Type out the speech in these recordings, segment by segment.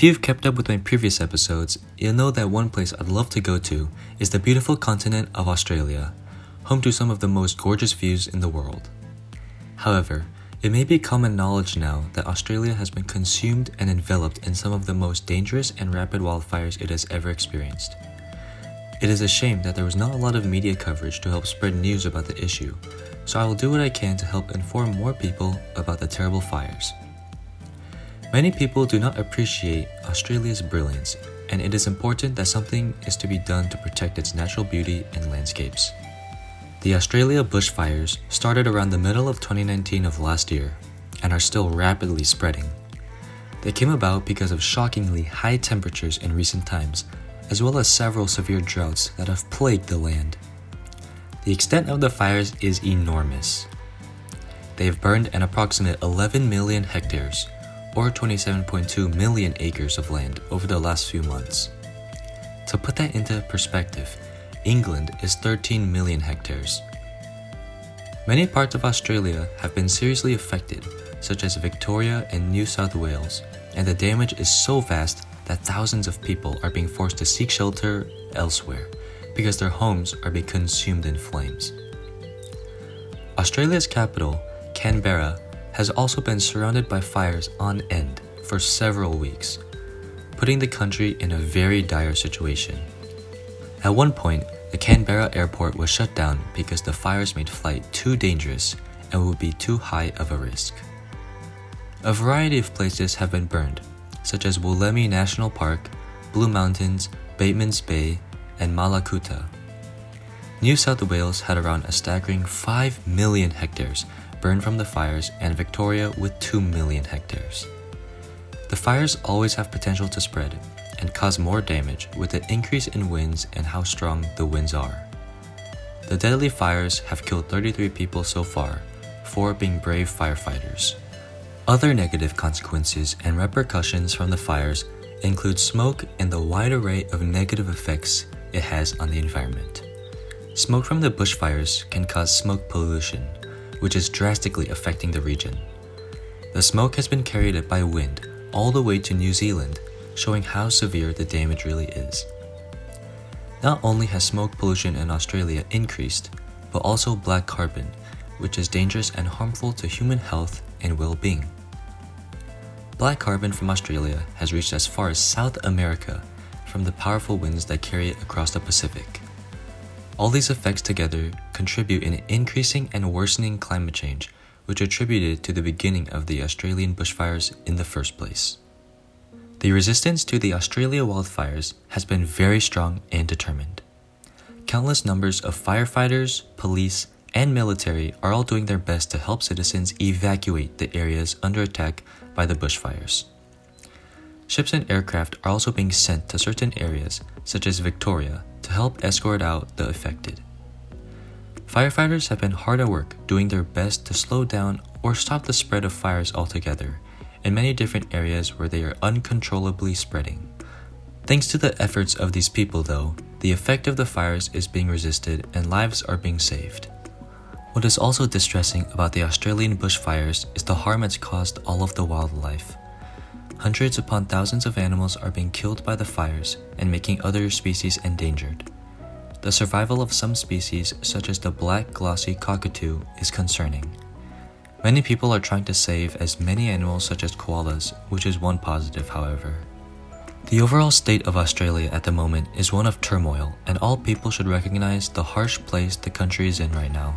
If you've kept up with my previous episodes, you'll know that one place I'd love to go to is the beautiful continent of Australia, home to some of the most gorgeous views in the world. However, it may be common knowledge now that Australia has been consumed and enveloped in some of the most dangerous and rapid wildfires it has ever experienced. It is a shame that there was not a lot of media coverage to help spread news about the issue, so I will do what I can to help inform more people about the terrible fires. Many people do not appreciate Australia's brilliance, and it is important that something is to be done to protect its natural beauty and landscapes. The Australia bushfires started around the middle of 2019 of last year and are still rapidly spreading. They came about because of shockingly high temperatures in recent times as well as several severe droughts that have plagued the land. The extent of the fires is enormous. They have burned an approximate 11 million hectares, or 27.2 million acres of land over the last few months. To put that into perspective, England is 13 million hectares. Many parts of Australia have been seriously affected, such as Victoria and New South Wales, and the damage is so vast that thousands of people are being forced to seek shelter elsewhere because their homes are being consumed in flames. Australia's capital, Canberra, has also been surrounded by fires on end for several weeks, putting the country in a very dire situation. At one point, the Canberra airport was shut down because the fires made flight too dangerous and would be too high of a risk. A variety of places have been burned, such as Wollemi National Park, Blue Mountains, Batemans Bay, and Mallacoota. New South Wales had around a staggering 5 million hectares burned from the fires, and Victoria with 2 million hectares. The fires always have potential to spread and cause more damage with the increase in winds and how strong the winds are. The deadly fires have killed 33 people so far, four being brave firefighters. Other negative consequences and repercussions from the fires include smoke and the wide array of negative effects it has on the environment. Smoke from the bushfires can cause smoke pollution, which is drastically affecting the region. The smoke has been carried by wind all the way to New Zealand, showing how severe the damage really is. Not only has smoke pollution in Australia increased, but also black carbon, which is dangerous and harmful to human health and well being. Black carbon from Australia has reached as far as South America from the powerful winds that carry it across the Pacific. All these effects together contribute in increasing and worsening climate change, which attributed to the beginning of the Australian bushfires in the first place. The resistance to the Australia wildfires has been very strong and determined. Countless numbers of firefighters, police, and military are all doing their best to help citizens evacuate the areas under attack by the bushfires. Ships and aircraft are also being sent to certain areas, such as Victoria, to help escort out the affected. Firefighters have been hard at work doing their best to slow down or stop the spread of fires altogether in many different areas where they are uncontrollably spreading. Thanks to the efforts of these people, though, the effect of the fires is being resisted and lives are being saved. What is also distressing about the Australian bushfires is the harm it's caused all of the wildlife. Hundreds upon thousands of animals are being killed by the fires and making other species endangered. The survival of some species, such as the black glossy cockatoo, is concerning. Many people are trying to save as many animals such as koalas, which is one positive, however. The overall state of Australia at the moment is one of turmoil, and all people should recognize the harsh place the country is in right now.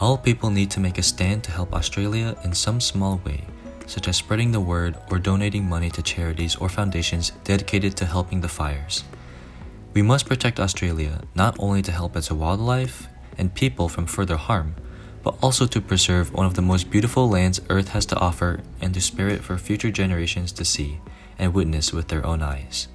All people need to make a stand to help Australia in some small way, such as spreading the word or donating money to charities or foundations dedicated to helping the fires. We must protect Australia not only to help its wildlife and people from further harm, but also to preserve one of the most beautiful lands Earth has to offer and to spare it for future generations to see and witness with their own eyes.